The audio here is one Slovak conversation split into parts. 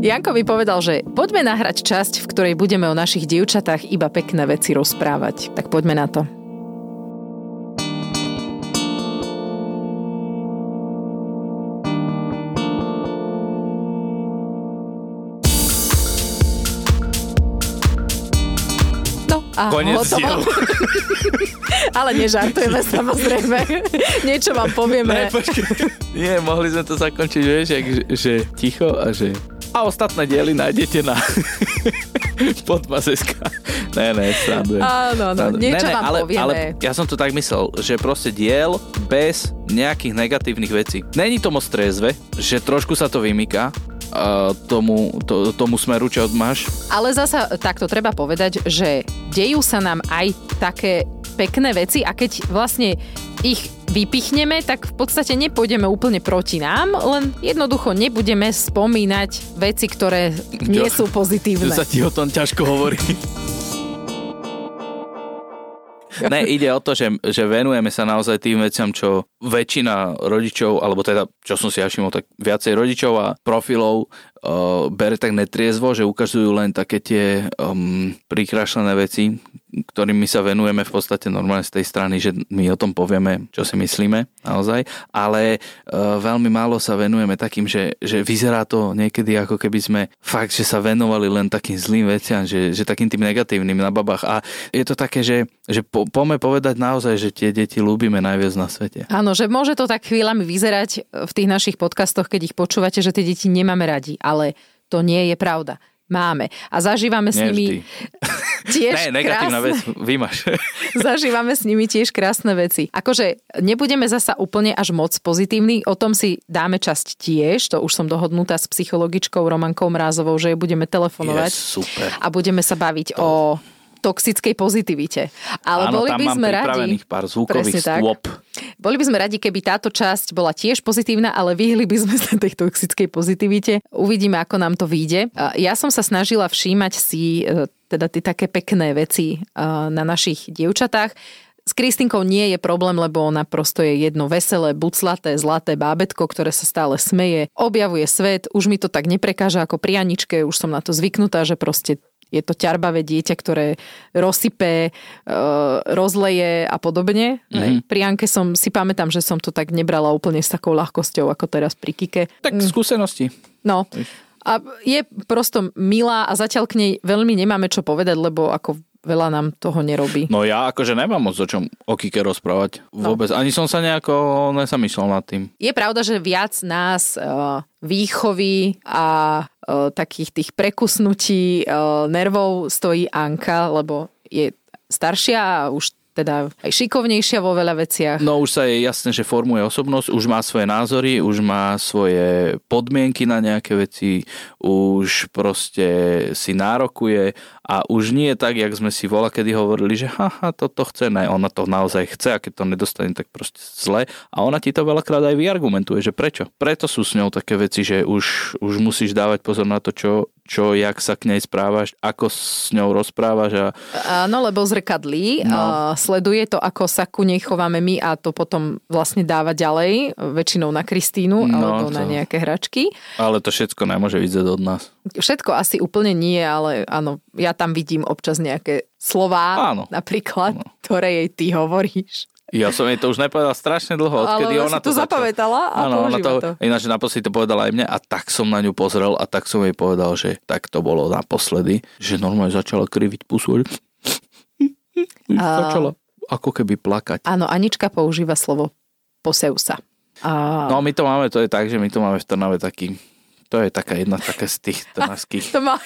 Janko mi povedal, že poďme nahrať časť, v ktorej budeme o našich dievčatách iba pekné veci rozprávať. Tak poďme na to. No a Konec hotovo. Ale nežartujeme samozrejme. Niečo vám Ne, povieme. počkej. Nie, mohli sme to zakončiť, vieš, jak, že, že ticho a že... A ostatné diely nájdete na podmazeska. Ne, ne, srandujem. Áno, Srandujem. niečo ne, ne, vám ale, povieme. Ale ja som to tak myslel, že proste diel bez nejakých negatívnych vecí. Není to moc trezve, že trošku sa to vymýka uh, tomu, to, tomu smeru, čo máš. Ale zasa takto treba povedať, že dejú sa nám aj také pekné veci a keď vlastne ich vypichneme, tak v podstate nepôjdeme úplne proti nám, len jednoducho nebudeme spomínať veci, ktoré nie Čo? sú pozitívne. Že sa ti o tom ťažko hovorí. Ne, ide o to, že, že venujeme sa naozaj tým veciam, čo väčšina rodičov, alebo teda, čo som si ja všimol, tak viacej rodičov a profilov uh, bere tak netriezvo, že ukazujú len také tie um, prikrašlené veci, ktorými sa venujeme v podstate normálne z tej strany, že my o tom povieme, čo si myslíme naozaj, ale uh, veľmi málo sa venujeme takým, že, že vyzerá to niekedy ako keby sme fakt, že sa venovali len takým zlým veciam, že, že takým tým negatívnym na babách a je to také, že, že po, poďme povedať naozaj, že tie deti ľúbime najviac na svete. Áno, že môže to tak chvíľami vyzerať v tých našich podcastoch, keď ich počúvate, že tie deti nemáme radi, ale to nie je pravda. Máme. A zažívame s nimi tiež Ne, negatívna krásne, vec, vymaš. zažívame s nimi tiež krásne veci. Akože nebudeme zasa úplne až moc pozitívni, o tom si dáme časť tiež, to už som dohodnutá s psychologičkou Romankou Mrázovou, že budeme telefonovať Je super. a budeme sa baviť o toxickej pozitivite. Ale Áno, boli tam by sme radi... pár zvukových stôp. Boli by sme radi, keby táto časť bola tiež pozitívna, ale vyhli by sme sa tej toxickej pozitivite. Uvidíme, ako nám to vyjde. Ja som sa snažila všímať si e, teda tie také pekné veci e, na našich dievčatách. S Kristinkou nie je problém, lebo ona prosto je jedno veselé, buclaté, zlaté bábetko, ktoré sa stále smeje, objavuje svet, už mi to tak neprekáža ako pri Aničke, už som na to zvyknutá, že proste je to ťarbavé dieťa, ktoré rozsype, e, rozleje a podobne. Mm-hmm. Pri Anke som si pamätám, že som to tak nebrala úplne s takou ľahkosťou, ako teraz pri Kike. Tak skúsenosti. No. A je prosto milá a zatiaľ k nej veľmi nemáme čo povedať, lebo ako veľa nám toho nerobí. No ja akože nemám moc o čom o Kike rozprávať. Vôbec. Ani som sa nejako nesamýšľal nad tým. Je pravda, že viac nás uh, výchovy a takých tých prekusnutí uh, nervov stojí Anka, lebo je staršia a už teda aj šikovnejšia vo veľa veciach. No už sa je jasné, že formuje osobnosť, už má svoje názory, už má svoje podmienky na nejaké veci, už proste si nárokuje a už nie je tak, jak sme si vola, kedy hovorili, že haha, toto chce, ne, ona to naozaj chce a keď to nedostane, tak proste zle. A ona ti to veľakrát aj vyargumentuje, že prečo. Preto sú s ňou také veci, že už, už musíš dávať pozor na to, čo, čo, jak sa k nej správaš, ako s ňou rozprávaš a Áno, lebo zrkadlí, No. no. sleduje to, ako sa ku nej chováme my a to potom vlastne dáva ďalej, väčšinou na Kristínu No, alebo to- na nejaké hračky. ale to všetko nemôže vidieť od nás. Všetko asi úplne nie, ale áno, ja tam vidím občas nejaké slová, Áno. napríklad, ktoré jej ty hovoríš. Ja som jej to už nepovedal strašne dlho, odkedy Ale ona si to začala. zapamätala a ona používa to. Ináč naposledy to povedala aj mne a tak som na ňu pozrel a tak som jej povedal, že tak to bolo naposledy, že normálne začala kriviť pusu. A- Začala ako keby plakať. Áno, Anička používa slovo posev sa. A... No my to máme, to je tak, že my to máme v Trnave taký, to je taká jedna taká z tých trnavských. To má...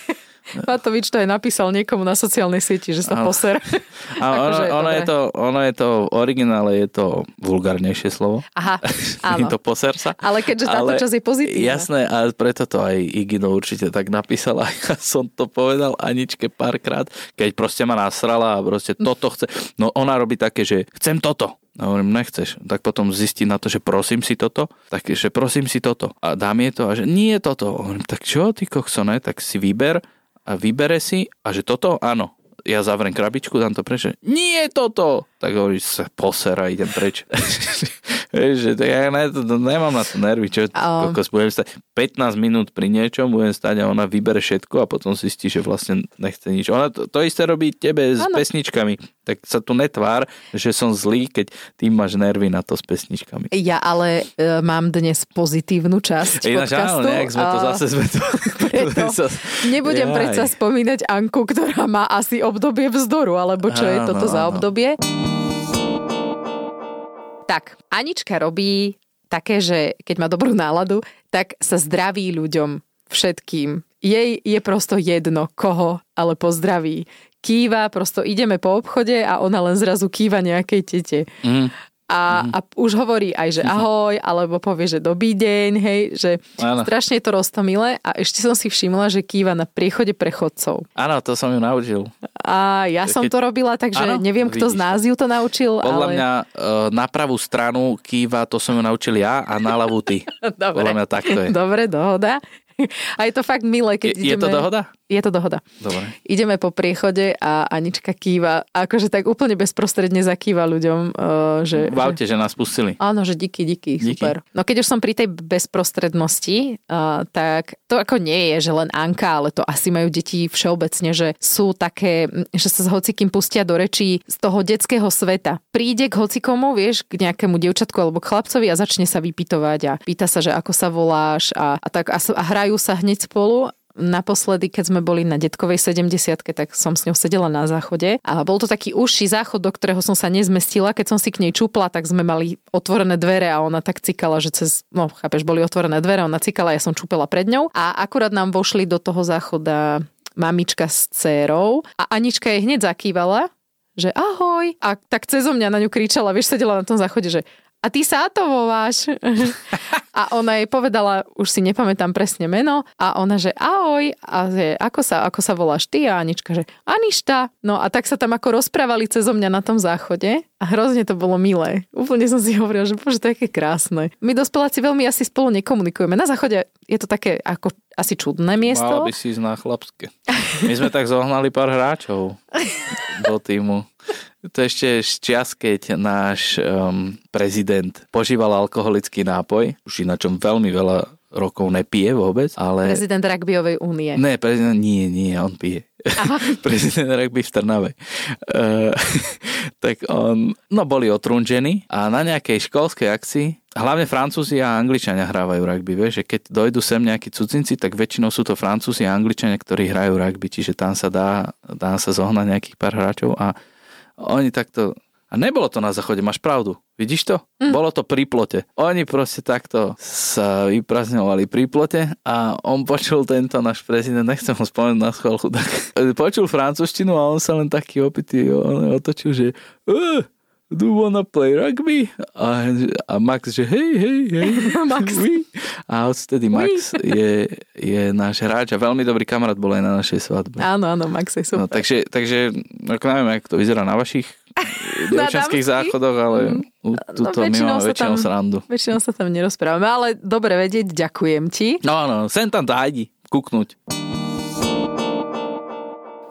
Matovič to aj napísal niekomu na sociálnej sieti, že sa poser. A ono, Akože, ono, je to, ono je to, v originále je to vulgárnejšie slovo. Aha, Je áno. to poser sa. Ale keďže táto Ale- časť je pozitívna. Jasné, a preto to aj Igino určite tak napísala. Ja som to povedal Aničke párkrát, keď proste ma nasrala a proste toto chce. No ona robí také, že chcem toto. A hovorím, nechceš. Tak potom zistí na to, že prosím si toto. Tak, že prosím si toto. A dám jej to a že nie je toto. Hovorím, tak čo ty kokso, ne? Tak si vyber a vybere si a že toto áno. Ja zavriem krabičku, dám to preč. Nie toto. Tak hovoríš sa posera, idem preč. Vieš, že to, ja ne, to, nemám na to nervy, čo kokos, budem stať 15 minút pri niečom, budem stať a ona vybere všetko a potom zistí, že vlastne nechce nič. Ona to, to isté robí tebe s Áno. pesničkami. Tak sa tu netvár, že som zlý, keď ty máš nervy na to s pesničkami. Ja ale e, mám dnes pozitívnu časť Ináč podcastu. áno, nejak sme to zase sme to... preto sa- Nebudem Jaj. predsa spomínať Anku, ktorá má asi obdobie vzdoru, alebo čo je Áno, toto za áno. obdobie. Tak, Anička robí také, že keď má dobrú náladu, tak sa zdraví ľuďom všetkým. Jej je prosto jedno, koho, ale pozdraví. Kýva, prosto ideme po obchode a ona len zrazu kýva nejakej tete. Mm, A, a už hovorí aj, že ahoj, alebo povie, že dobrý deň, hej, že Áno. strašne je to roztomilé a ešte som si všimla, že kýva na priechode prechodcov. áno, to som ju naučil. A ja som Keď- to robila, takže Áno, neviem, kto z nás ju to naučil, Podľa ale... mňa e, na pravú stranu kýva, to som ju naučil ja a na ľavú ty. Dobre. Podľa mňa takto je. Dobre, dohoda. A je to fakt milé, keď Je, je ideme... to dohoda? Je to dohoda. Dobre. Ideme po priechode a Anička kýva, akože tak úplne bezprostredne zakýva ľuďom, uh, že... V aute, že nás pustili. Áno, že díky, díky, Díky. super. No keď už som pri tej bezprostrednosti, uh, tak to ako nie je, že len Anka, ale to asi majú deti všeobecne, že sú také, mm, že sa s hocikým pustia do rečí z toho detského sveta. Príde k hocikomu, vieš, k nejakému dievčatku alebo chlapcovi a začne sa vypitovať a pýta sa, že ako sa voláš a, a, tak, a, a hrajú sa hneď spolu Naposledy, keď sme boli na detkovej 70 tak som s ňou sedela na záchode a bol to taký užší záchod, do ktorého som sa nezmestila. Keď som si k nej čupla, tak sme mali otvorené dvere a ona tak cikala, že cez, no chápeš, boli otvorené dvere, ona cikala, ja som čupela pred ňou a akurát nám vošli do toho záchoda mamička s dcérou a Anička jej hneď zakývala, že ahoj. A tak cez mňa na ňu kričala, vieš, sedela na tom záchode, že a ty sa to voláš. A ona jej povedala, už si nepamätám presne meno, a ona, že ahoj, a že ako sa, ako sa voláš ty? A Anička, že Aništa. No a tak sa tam ako rozprávali cez mňa na tom záchode a hrozne to bolo milé. Úplne som si hovorila, že bože, to je aké krásne. My dospeláci veľmi asi spolu nekomunikujeme. Na záchode je to také ako asi čudné Mala miesto. by si ísť na chlapské. My sme tak zohnali pár hráčov do týmu. To ešte z čias, keď náš um, prezident požíval alkoholický nápoj, už ináčom veľmi veľa rokov nepije vôbec, ale... Prezident rugbyovej únie. Ne, prezident, nie, nie, on pije. prezident rugby v Trnave. Uh, tak on, no boli otrunžení a na nejakej školskej akcii Hlavne Francúzi a Angličania hrávajú rugby, vieš, že keď dojdu sem nejakí cudzinci, tak väčšinou sú to Francúzi a Angličania, ktorí hrajú rugby, čiže tam sa dá, dá sa zohnať nejakých pár hráčov a oni takto... A nebolo to na záchode, máš pravdu. Vidíš to? Mm. Bolo to pri plote. Oni proste takto sa vyprazňovali pri plote a on počul tento náš prezident, nechcem ho spomenúť na schválku, tak počul francúzštinu a on sa len taký opitý otočil, že uh, do you wanna play rugby? A, a Max, že hej, hej, hej. Max. Oui. A odtedy Max je, je náš hráč a veľmi dobrý kamarát bol aj na našej svadbe. Áno, áno, Max je No, super. takže, takže ako neviem, ako to vyzerá na vašich dievčanských dámskych? záchodoch, ale u, tuto my väčšinou máme sa väčšinou tam- srandu. Väčšinou sa tam nerozprávame, ale dobre vedieť, ďakujem ti. No, no, sem tam dájdi, kúknuť.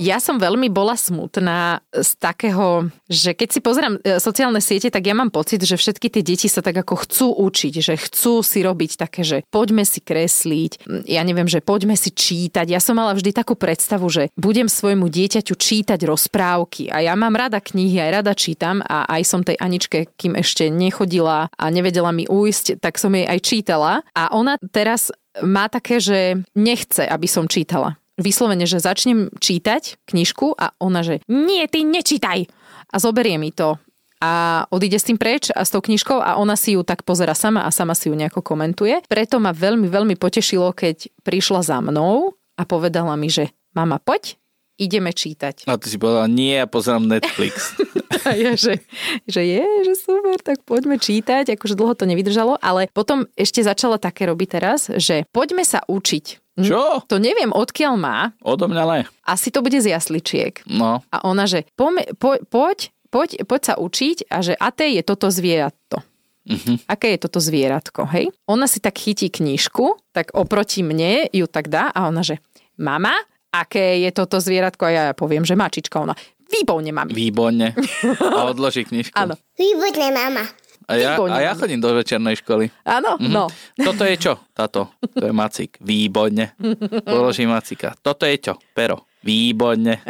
Ja som veľmi bola smutná z takého, že keď si pozerám e, sociálne siete, tak ja mám pocit, že všetky tie deti sa tak ako chcú učiť, že chcú si robiť také, že poďme si kresliť, ja neviem, že poďme si čítať. Ja som mala vždy takú predstavu, že budem svojmu dieťaťu čítať rozprávky a ja mám rada knihy, aj rada čítam a aj som tej Aničke, kým ešte nechodila a nevedela mi ujsť, tak som jej aj čítala a ona teraz má také, že nechce, aby som čítala vyslovene, že začnem čítať knižku a ona, že nie, ty nečítaj. A zoberie mi to a odíde s tým preč a s tou knižkou a ona si ju tak pozera sama a sama si ju nejako komentuje. Preto ma veľmi, veľmi potešilo, keď prišla za mnou a povedala mi, že mama, poď, ideme čítať. A ty si povedala, nie, ja pozerám Netflix. A ja, že, že je, že super, tak poďme čítať, akože dlho to nevydržalo, ale potom ešte začala také robiť teraz, že poďme sa učiť. Čo? To neviem, odkiaľ má, Odo mňa le. asi to bude z jasličiek. No, A ona, že pome, po, poď, poď, poď sa učiť a že até je toto zvieratko. Mhm. Aké je toto zvieratko, hej? Ona si tak chytí knižku, tak oproti mne ju tak dá a ona, že mama, aké je toto zvieratko? A ja poviem, že mačička. Ona, Výborne, mami. Výborne. A odloží knižku. Áno. Výborné, mama. A ja, Výborne, a ja chodím do večernej školy. Áno, Mhm. no. Toto je čo? Táto. To je macík. Výborne. Položí macíka. Toto je čo? Pero. Výborne.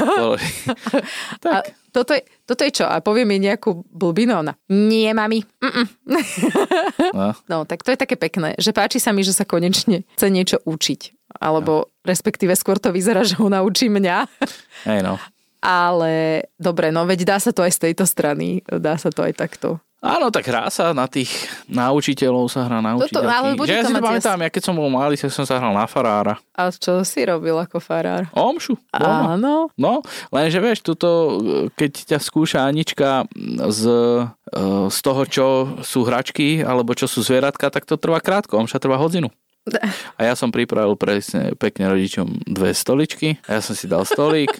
Položí. A Tak. toto, je, toto je čo? A povie mi nejakú blbinu ona. Nie, mami. No. No, tak to je také pekné, že páči sa mi, že sa konečne chce niečo učiť. Alebo respektíve skôr to vyzerá, že ona učí mňa. Hej no. Ale dobre, no veď dá sa to aj z tejto strany. Dá sa to aj takto. Áno, tak hrá sa na tých naučiteľov sa hrá na Toto- ale učiteľky. bude Že ja to si mať pamätám, ja keď som bol malý, tak som sa hral na farára. A čo si robil ako farár? Omšu. doma. Áno. No, lenže vieš, tuto, keď ťa skúša Anička z, e, z toho, čo sú hračky, alebo čo sú zvieratka, tak to trvá krátko, omša trvá hodinu. A ja som pripravil presne pekne rodičom dve stoličky, a ja som si dal stolík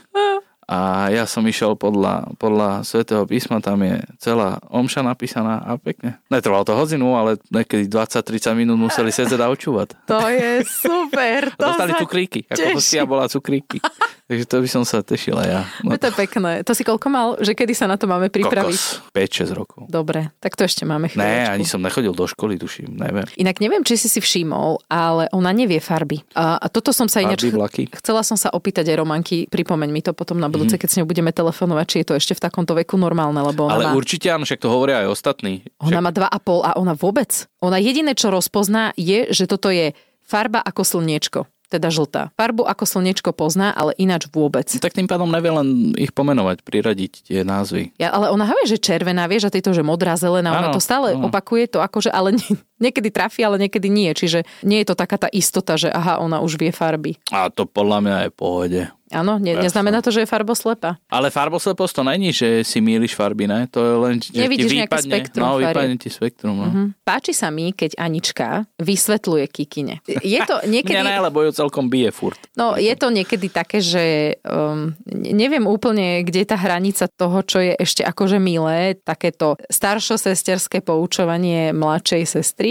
a ja som išiel podľa, podľa svätého písma, tam je celá omša napísaná a pekne. Netrvalo to hodinu, ale niekedy 20-30 minút museli sedieť a očúvať. To je super. To Dostali cukríky, ako hostia bola cukríky. Takže to by som sa tešila ja. No, To je pekné. To si koľko mal? Že kedy sa na to máme pripraviť? kokos, 5-6 rokov. Dobre, tak to ešte máme chvíľočku. Ne, ani som nechodil do školy, tuším, neviem. Inak neviem, či si si všimol, ale ona nevie farby. A, a toto som sa ináč... Vlaky. Chcela som sa opýtať aj Romanky, pripomeň mi to potom na budúce, keď s ňou budeme telefonovať, či je to ešte v takomto veku normálne, lebo ona Ale má... určite áno, však to hovoria aj ostatní. Ona má 2,5 a ona vôbec. Ona jediné, čo rozpozná, je, že toto je farba ako slniečko. Teda žltá. Farbu ako slniečko pozná, ale ináč vôbec. Tak tým pádom nevie len ich pomenovať, priradiť tie názvy. Ja, ale ona vie, že červená, vieš, a tejto, že modrá, zelená, ona Áno, to stále áno. opakuje, to akože, ale nie, niekedy trafí, ale niekedy nie. Čiže nie je to taká tá istota, že aha, ona už vie farby. A to podľa mňa je v pohode. Áno, ne, neznamená to, že je farboslepa. Ale farbosleposť to není, že si míliš farby, ne? To je len, že Nevidíš ti vypadne, spektrum no, vypadne ti spektrum. No. Hm. Páči sa mi, keď Anička vysvetľuje Kikine. Je to niekedy... Mňa ne, lebo ju celkom bije furt. No, je to niekedy také, že um, ne- neviem úplne, kde je tá hranica toho, čo je ešte akože milé, takéto staršosesterské poučovanie mladšej sestry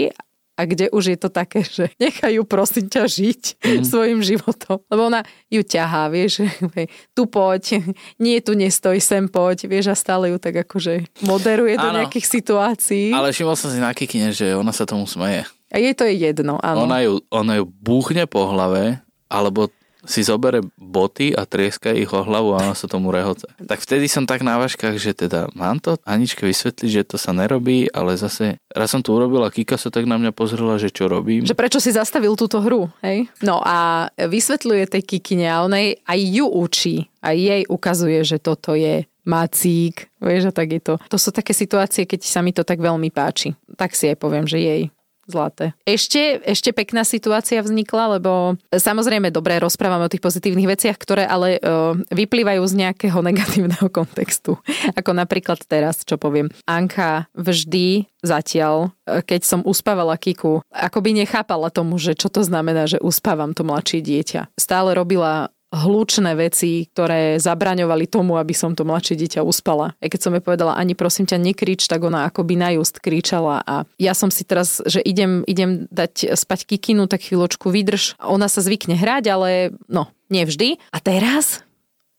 a kde už je to také, že nechajú prosím ťa žiť mm. svojim životom. Lebo ona ju ťahá, vieš, tu poď, nie tu nestoj, sem poď, vieš, a stále ju tak akože moderuje do Áno. nejakých situácií. Ale všimol som si na Kikine, že ona sa tomu smeje. A jej to je jedno, áno. Ona ju, ona ju búchne po hlave, alebo si zobere boty a trieska ich o hlavu a ona sa tomu rehoce. Tak vtedy som tak na váškach, že teda mám to Aničke vysvetliť, že to sa nerobí, ale zase raz som to urobil a Kika sa tak na mňa pozrela, že čo robím. Že prečo si zastavil túto hru, hej? No a vysvetľuje tej kikine a onej aj ju učí. A jej ukazuje, že toto je macík. Vieš, a tak je to. To sú také situácie, keď sa mi to tak veľmi páči. Tak si aj poviem, že jej zlaté. Ešte, ešte pekná situácia vznikla, lebo samozrejme dobre rozprávame o tých pozitívnych veciach, ktoré ale e, vyplývajú z nejakého negatívneho kontextu. Ako napríklad teraz, čo poviem. Anka vždy zatiaľ, e, keď som uspávala Kiku, akoby nechápala tomu, že čo to znamená, že uspávam to mladšie dieťa. Stále robila hlučné veci, ktoré zabraňovali tomu, aby som to mladšie dieťa uspala. A keď som jej povedala, ani prosím ťa, nekrič, tak ona akoby najúst kričala a ja som si teraz, že idem, idem dať spať kikinu, tak chvíľočku vydrž. Ona sa zvykne hrať, ale no, nevždy. A teraz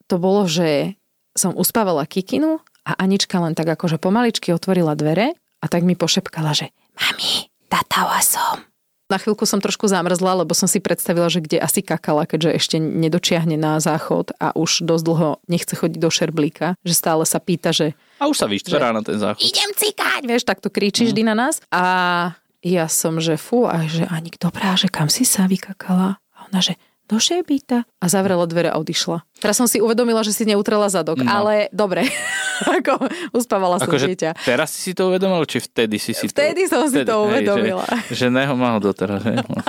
to bolo, že som uspávala kikinu a Anička len tak akože pomaličky otvorila dvere a tak mi pošepkala, že mami, tatala som. Na chvíľku som trošku zamrzla, lebo som si predstavila, že kde asi kakala, keďže ešte nedočiahne na záchod a už dosť dlho nechce chodiť do šerblíka, že stále sa pýta, že A už sa vyštverá na ten záchod. idem cikať, vieš, tak to kričí vždy na nás. A ja som, že fú, a že Anik, dobrá, že kam si sa vykakala? A ona, že do šerbíta. A zavrela dvere a odišla. Teraz som si uvedomila, že si neutrela zadok, No. ale dobre, ako uspávala som Akože dieťa. teraz si to uvedomil, či vtedy si si Vtedy to... som si to uvedomila. Hej, že, že neho mal doteraz. Že? No.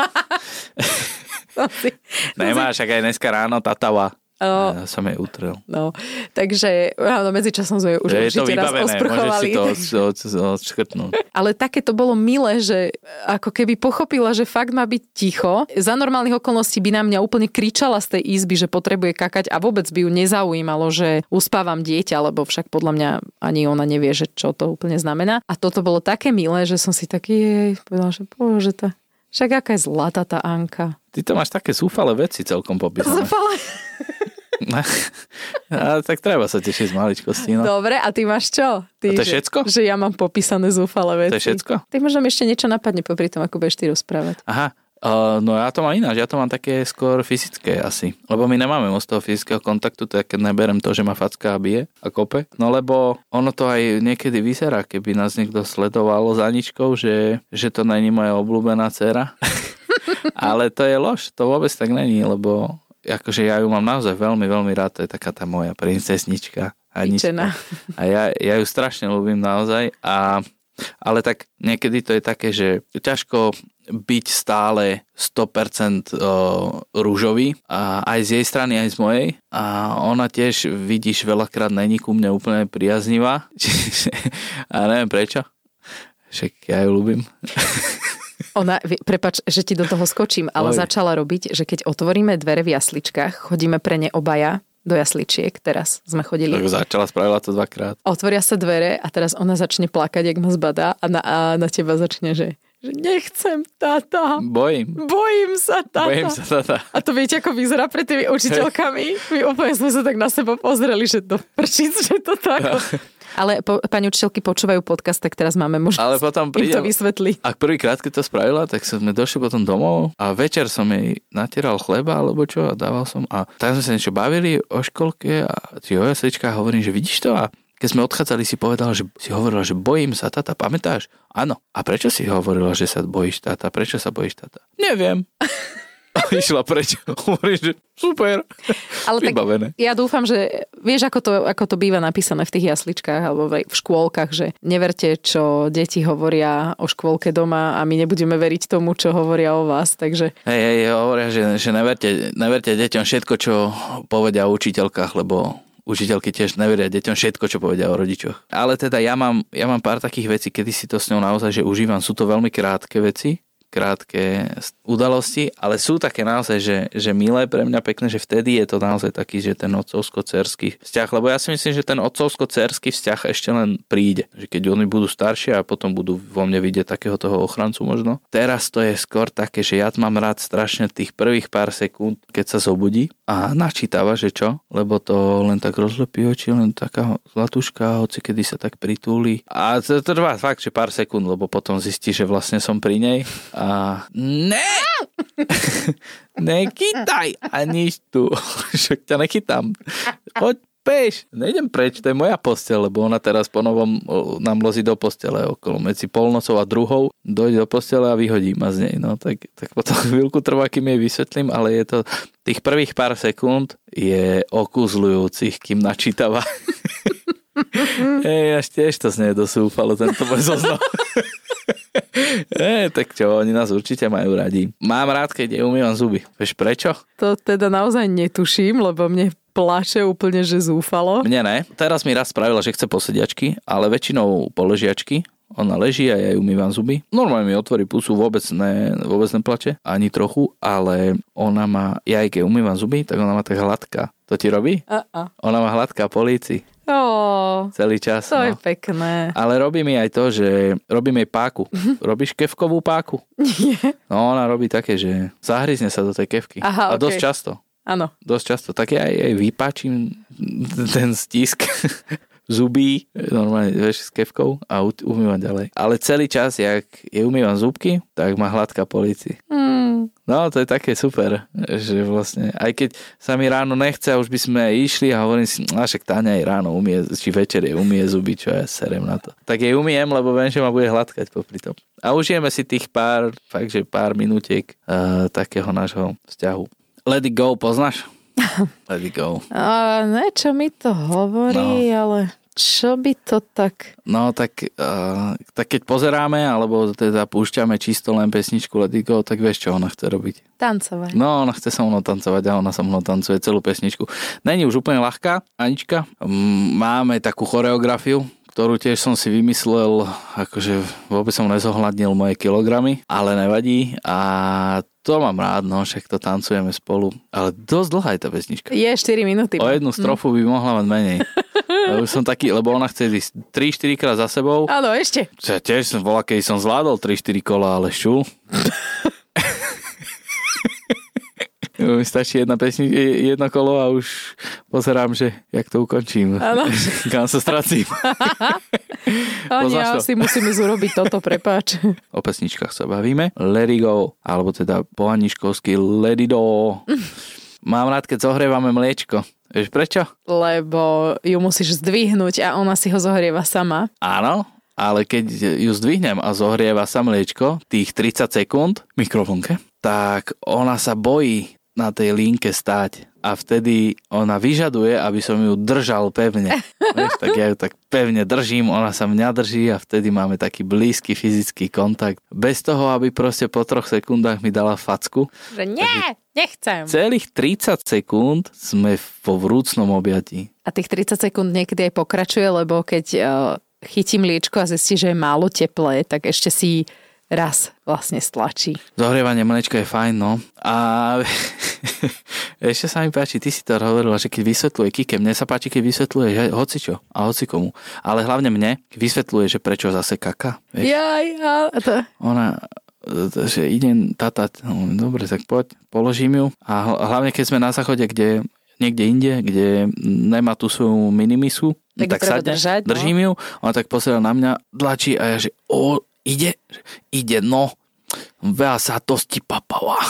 Si- Nemáš, ak aj dneska ráno tatava. O, Ja som jej utrel. No, takže áno, medzičasom sme ju už je to určite raz vybavené, môžeš osprchovali. si to od, od, odškrtnúť. Ale také to bolo milé, že ako keby pochopila, že fakt má byť ticho. Za normálnych okolností by na mňa úplne kričala z tej izby, že potrebuje kakať a vôbec by ju nezaujímalo, že uspávam dieťa, lebo však podľa mňa ani ona nevie, že čo to úplne znamená. A toto bolo také milé, že som si taký jej povedala, že bože, tá, však aká je zlatá tá Anka. Ty to máš také zúfale veci celkom popísané. Zúfale. a, tak treba sa tešiť z maličkosti. No. Dobre, a ty máš čo? Ty, A to je že- všetko? Že, ja mám popísané zúfale veci. To je všetko? Tak možno ešte niečo napadne popri tom, ako budeš ty rozprávať. Aha, Uh, no ja to mám ináč, ja to mám také skôr fyzické asi. Lebo my nemáme moc toho fyzického kontaktu, tak keď neberem to, že ma facka a bije a kope. No lebo ono to aj niekedy vyzerá, keby nás niekto sledoval za ničkou, že, že to není moja obľúbená dcera. Ale to je lož, to vôbec tak není, lebo akože ja ju mám naozaj veľmi, veľmi rád, to je taká tá moja princesnička. Anička. A ja, ja ju strašne ľúbim naozaj. A, ale tak niekedy to je také, že ťažko byť stále 100% o, rúžový a aj z jej strany, aj z mojej. A ona tiež, vidíš, veľakrát není ku mne úplne priaznivá. A neviem prečo. Však ja ju ľúbim. Ona, prepač, že ti do toho skočím, ale Oj. začala robiť, že keď otvoríme dvere v jasličkách, chodíme pre ne obaja do jasličiek, teraz sme chodili. Tak začala, spravila to dvakrát. Otvoria sa dvere a teraz ona začne plakať, jak ma zbadá a na, a na teba začne, že, že nechcem, tata. Bojím. Bojím sa, tata. Bojím sa tata. A to viete, ako vyzerá pred tými učiteľkami? My úplne sme sa tak na seba pozreli, že to prčíc, že to tak. Ale po, pani učiteľky počúvajú podcast, tak teraz máme možnosť Ale potom im to vysvetliť. A prvýkrát, keď to spravila, tak sme došli potom domov a večer som jej natieral chleba alebo čo a dával som a tak sme sa niečo bavili o školke a si o jasličkách hovorím, že vidíš to a keď sme odchádzali, si povedala, že si hovorila, že bojím sa, tata, pamätáš? Áno. A prečo si hovorila, že sa bojíš, tata? Prečo sa bojíš, tata? Neviem. Išla preč. Hovorím, že super. Ale tak Vybavené. ja dúfam, že vieš, ako to, ako to býva napísané v tých jasličkách alebo v škôlkach, že neverte, čo deti hovoria o škôlke doma a my nebudeme veriť tomu, čo hovoria o vás. Takže Hej, hej, hovoria, že, že neverte, neverte deťom všetko, čo povedia o učiteľkách, lebo učiteľky tiež neveria deťom všetko, čo povedia o rodičoch. Ale teda ja mám, ja mám pár takých vecí, kedy si to s ňou naozaj že užívam. Sú to veľmi krátke veci, krátke udalosti, ale sú také naozaj, že, že milé pre mňa pekné, že vtedy je to naozaj taký, že ten otcovsko-cerský vzťah, lebo ja si myslím, že ten otcovsko-cerský vzťah ešte len príde, že keď oni budú staršie a potom budú vo mne vidieť takého toho ochrancu možno. Teraz to je skôr také, že ja mám rád strašne tých prvých pár sekúnd, keď sa zobudí a načítava, že čo, lebo to len tak rozlepí oči, len taká zlatúška, hoci kedy sa tak pritúli. A to trvá fakt, že pár sekúnd, lebo potom zistí, že vlastne som pri nej a ne! Nechytaj ani tu. Však ťa nechytám. Poď peš. Nejdem preč, to je moja postel, lebo ona teraz po novom o, nám lozí do postele okolo medzi polnocou a druhou. Dojde do postele a vyhodí ma z nej. No tak, tak potom chvíľku trvá, kým jej vysvetlím, ale je to tých prvých pár sekúnd je okúzľujúcich, kým načítava. Ej, až tiež to znie dosúfalo, tento môj zoznam. Ej, tak čo, oni nás určite majú radi. Mám rád, keď je umývam zuby. Vieš prečo? to teda naozaj netuším, lebo mne plače úplne, že zúfalo. Mne ne. Teraz mi raz spravila, že chce posediačky, ale väčšinou položiačky. Ona leží a ja jej umývam zuby. Normálne mi otvorí pusu, vôbec, ne, vôbec neplače, ani trochu, ale ona má, ja aj keď umývam zuby, tak ona má tak hladká. To ti robí? A. Ona má hladká po líci Ó, celý čas. to je no. pekné. Ale robí mi aj to, že robím jej páku. Robíš kevkovú páku? Nie. No ona robí také, že zahryzne sa do tej kevky. Aha, a okej. dosť často. Áno. Dosť často. Tak ja jej vypáčim ten stisk zubí, normálne, vieš, s kevkou a umývam ďalej. Ale celý čas, jak je umývam zúbky, tak má hladká po líci. Hmm. No, to je také super, že vlastne, aj keď sa mi ráno nechce a už by sme išli a hovorím si, a však Táňa aj ráno umie, či večer je umie zuby, čo ja serem na to. Tak jej umiem, lebo viem, že ma bude hladkať popri tom. A užijeme si tých pár, fakt, že pár minútiek uh, takého nášho vzťahu. Let it go, poznáš? Let it go. A niečo mi to hovorí, no. ale čo by to tak... No tak, uh, tak keď pozeráme, alebo teda púšťame čisto len pesničku Let it go, tak vieš, čo ona chce robiť. Tancovať. No, ona chce so mnou tancovať a ona so mnou tancuje celú pesničku. Není už úplne ľahká, Anička. Máme takú choreografiu, ktorú tiež som si vymyslel, akože vôbec som nezohľadnil moje kilogramy, ale nevadí a to mám rád, no, však to tancujeme spolu. Ale dosť dlhá je tá pesnička. Je 4 minúty. O jednu strofu by mohla mať menej. Už som taký, lebo ona chce ísť 3-4 krát za sebou. Áno, ešte. Ja tiež som bola, keď som zvládol 3-4 kola, ale šul. mi stačí jedna pesni, jedno kolo a už, pozerám, že jak to ukončím. Áno. Kam sa stracím. A nie, Poznáš to? asi musíme urobiť toto, prepáč. O pesničkách sa bavíme. Let it go, alebo teda po aniškovsky let it do. Mám rád, keď zohrievame mliečko. Vieš prečo? Lebo ju musíš zdvihnúť a ona si ho zohrieva sama. Áno, ale keď ju zdvihnem a zohrieva sa mliečko, tých 30 sekúnd v mikrovlnke, tak ona sa bojí na tej linke stáť a vtedy ona vyžaduje, aby som ju držal pevne. Vieš, tak ja ju tak pevne držím, ona sa mňa drží a vtedy máme taký blízky fyzický kontakt. Bez toho, aby proste po troch sekundách mi dala facku. Že nie, nechcem. Celých 30 sekúnd sme vo vrúcnom objatí. A tých 30 sekúnd niekedy aj pokračuje, lebo keď uh, chytí mliečko a zistí, že je málo teplé, tak ešte si raz vlastne stlačí. Zohrievanie mliečka je fajn, no. A ešte sa mi páči, ty si to hovorila, že keď vysvetľuje Kike, mne sa páči, keď vysvetľuje že hocičo a hocikomu. Ale hlavne mne, vysvetľuje, že prečo zase kaka. Vieš? Ja, ja. To... Ona, e, že idem tata, no, dobre, tak poď, položím ju. A hl- hlavne, keď sme na záchode, kde niekde inde, kde nemá tú svoju minimisu, Tak tak sadne, držať, no. držím ju, ona tak pozera na mňa, dlačí a ja, že o, ide, ide, no, veľa sa to stipapala.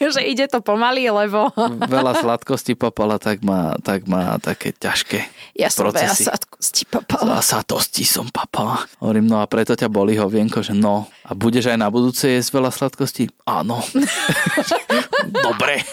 že ide to pomaly, lebo veľa sladkosti papala, tak má, tak má také ťažké ja som veľa procesy. sadkosti papala. A satosti som papala. Hovorím, no a preto ťa boli hovienko, že no. A budeš aj na budúce jesť veľa sladkosti? Áno. Dobre.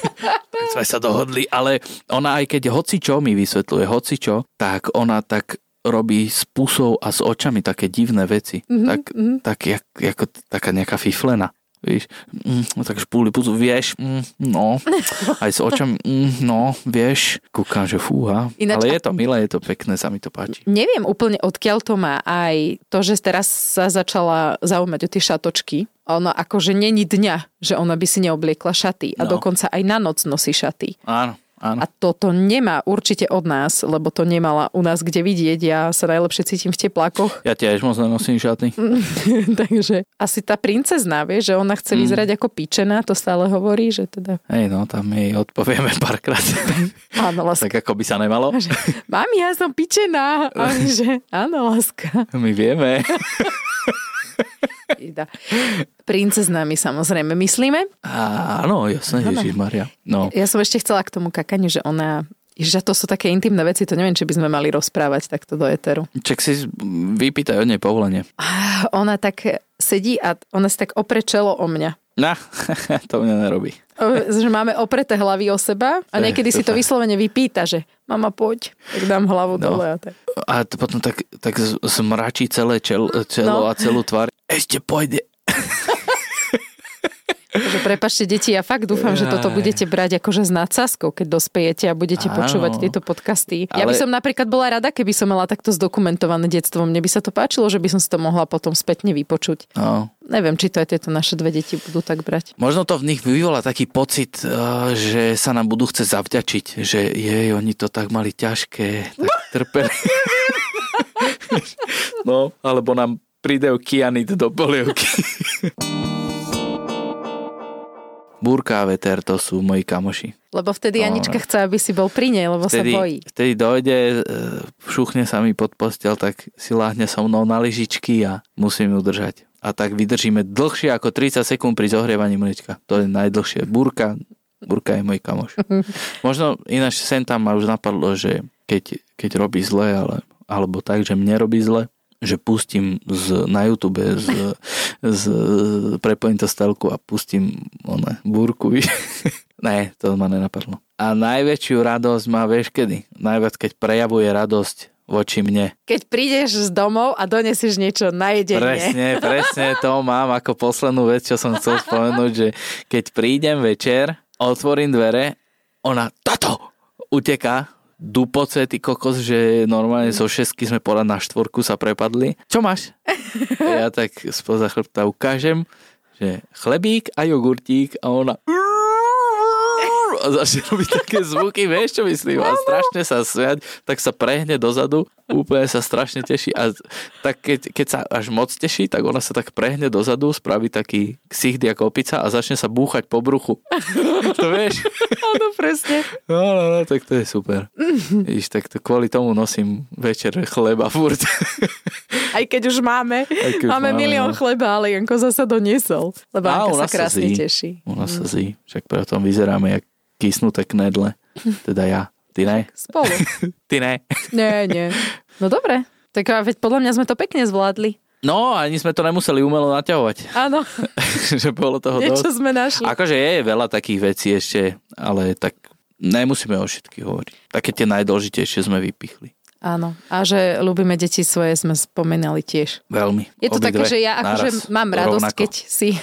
Tak sme sa dohodli. Ale ona aj keď hocičo mi vysvetľuje, hocičo, tak ona tak robí s pusou a s očami také divné veci. Mm-hmm, tak, mm-hmm. tak jak, ako taká nejaká fiflena. Víš, mm, no tak špúli pusu, vieš, mm, no, aj s očami, mm, no, vieš, kúkam, že fúha, Ináč- ale je to milé, je to pekné, sa mi to páči. Neviem úplne odkiaľ to má aj to, že teraz sa začala zaujímať o tie šatočky. Ono akože není dňa, že ona by si neobliekla šaty a No. dokonca aj na noc nosí šaty. Áno, áno. A toto nemá určite od nás, lebo to nemala u nás kde vidieť. Ja sa najlepšie cítim v teplákoch. Ja tiež moc nenosím šaty. Takže asi tá princezná, vie, že ona chce vyzerať ako píčená, to stále hovorí, že teda Hej, no, tam jej odpovieme párkrát. áno, láska. tak ako by sa nemalo. Mami, ja som pičená. A že áno, láska. My vieme. Ida. Princezná my samozrejme myslíme. Áno, jasné, Ježiš Maria. No, Ja som ešte chcela k tomu kakaniu, že ona že to sú také intimné veci, to neviem, či by sme mali rozprávať takto do eteru. čak si vypýtaj od nej povolenie. Ona tak sedí a ona si tak opre čelo o mňa. Na, to mňa nerobí. Že máme opreté hlavy o seba a je niekedy si to vyslovene vypýta, že mama poď, tak dám hlavu No. dole a tak. A to potom tak, tak zmračí celé čel, čelo No. a celú tvár. Ešte pôjde. Takže prepačte deti, ja fakt dúfam, že toto budete brať akože s nadsázkou, keď dospejete a budete Áno. počúvať tieto podcasty. Ja by Ale- som napríklad bola rada, keby som mala takto zdokumentované detstvo. Mne by sa to páčilo, že by som si to mohla potom spätne vypočuť. No. Neviem, či to aj tieto naše dve deti budú tak brať. Možno to v nich vyvolá taký pocit, eh, že sa nám budú chcieť zavďačiť, že jej, oni to tak mali ťažké, tak trpeli. no, alebo nám prídejú kianit do polievky. Búrka a veter, to sú moji kamoši. Lebo vtedy No, Anička chce, aby si bol pri nej, lebo Vtedy, sa bojí. vtedy dojde, eh, šuchne sa mi pod postel, tak si láhne so mnou na lyžičky a musím ju držať. A tak vydržíme dlhšie ako 30 sekúnd pri zohrievaní mliečka. To je najdlhšie. Búrka, Búrka je môj kamoš. Možno ináč sem tam ma už napadlo, že keď, keď robí zle, ale, alebo tak, že mne robí zle, že pustím z, na YouTube z, z prepojím to stelku a pustím one, búrku. ne, to ma nenapadlo. A najväčšiu radosť má, vieš kedy? Najviac, keď prejavuje radosť voči mne. Keď prídeš z domov a donesieš niečo na jedenie. Presne, presne to mám ako poslednú vec, čo som chcel spomenúť, že keď prídem večer, otvorím dvere, ona, tato, uteká, dupoce, ty kokos, že normálne zo šesky sme podľa na štvorku sa prepadli. Čo máš? Ja tak spoza chrbta ukážem, že chlebík a jogurtík a ona a začne robiť také zvuky, vieš čo myslím, a strašne sa smiať, tak sa prehne dozadu, úplne sa strašne teší a tak keď, keď sa až moc teší, tak ona sa tak prehne dozadu, spraví taký ksicht ako opica a začne sa búchať po bruchu. to vieš? Áno, presne. No, no, no, tak to je super. Víš, tak to kvôli tomu nosím večer chleba furt. Aj keď už máme, keď máme, máme milión no. chleba, ale Janko zasa doniesol. Lebo Anka sa krásne sa teší. U nás sa zí. Však preto vyzeráme jak kysnuté knedle. Teda ja. Ty ne? Spolu. Ty ne? Nie, nie. No dobre. Tak veď podľa mňa sme to pekne zvládli. No, ani sme to nemuseli umelo naťahovať. Áno. že bolo toho Niečo dosť. sme našli. Akože je veľa takých vecí ešte, ale tak nemusíme o všetkých hovoriť. Také tie najdôležitejšie sme vypichli. Áno. A že ľúbime deti svoje sme spomenali tiež. Veľmi. Je to také, že ja akože mám radosť, rovnako. keď si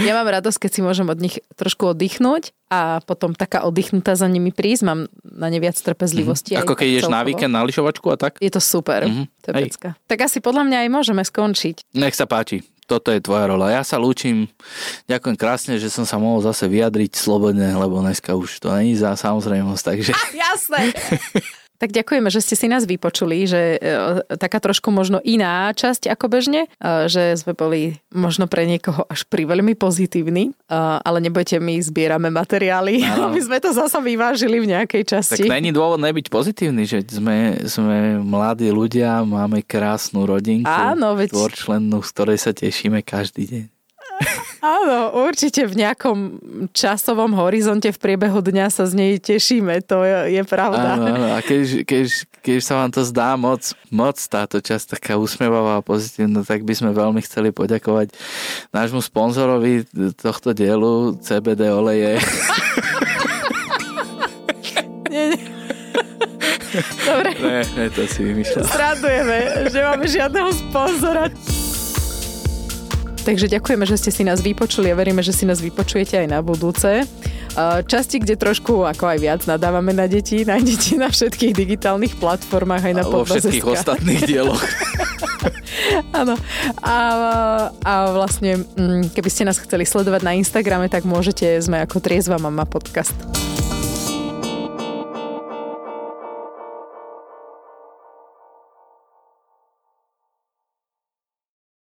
ja mám radosť, keď si môžem od nich trošku oddychnúť a potom taká oddychnutá za nimi prísť. Mám na ne viac trpezlivosti. Mm-hmm. Ako keď ideš na víkend na lyžovačku a tak? Je to super. Mm-hmm. To je pecka. Tak asi podľa mňa aj môžeme skončiť. Nech sa páči. Toto je tvoja rola. Ja sa lúčim. Ďakujem krásne, že som sa mohol zase vyjadriť slobodne, lebo dneska už to není za samozrejmosť, takže... Jasné. Tak ďakujeme, že ste si nás vypočuli, že e, taká trošku možno iná časť ako bežne, e, že sme boli možno pre niekoho až pri veľmi pozitívny, e, ale nebojte, my zbierame materiály, aby sme to zasa vyvážili v nejakej časti. Tak není dôvod nebyť pozitívny, že sme, sme mladí ľudia, máme krásnu rodinku, Áno, veď... tvorčlennú, z ktorej sa tešíme každý deň. Áno, určite v nejakom časovom horizonte v priebehu dňa sa z nej tešíme, to je, je pravda. Áno, áno. a keď, keď, keď sa vám to zdá moc, moc táto časť taká usmievavá a pozitívna, tak by sme veľmi chceli poďakovať nášmu sponzorovi tohto dielu CBD oleje. nie, nie. Dobre. Ne, ne, to si vymýšľam. Srandujeme, že máme žiadneho sponzora. Takže ďakujeme, že ste si nás vypočuli a veríme, že si nás vypočujete aj na budúce. Časti, kde trošku ako aj viac nadávame na deti, nájdete na všetkých digitálnych platformách aj na Vo všetkých ostatných dieloch. Áno. A, a vlastne, mm, keby ste nás chceli sledovať na Instagrame, tak môžete, sme ako Triezva Mama podcast.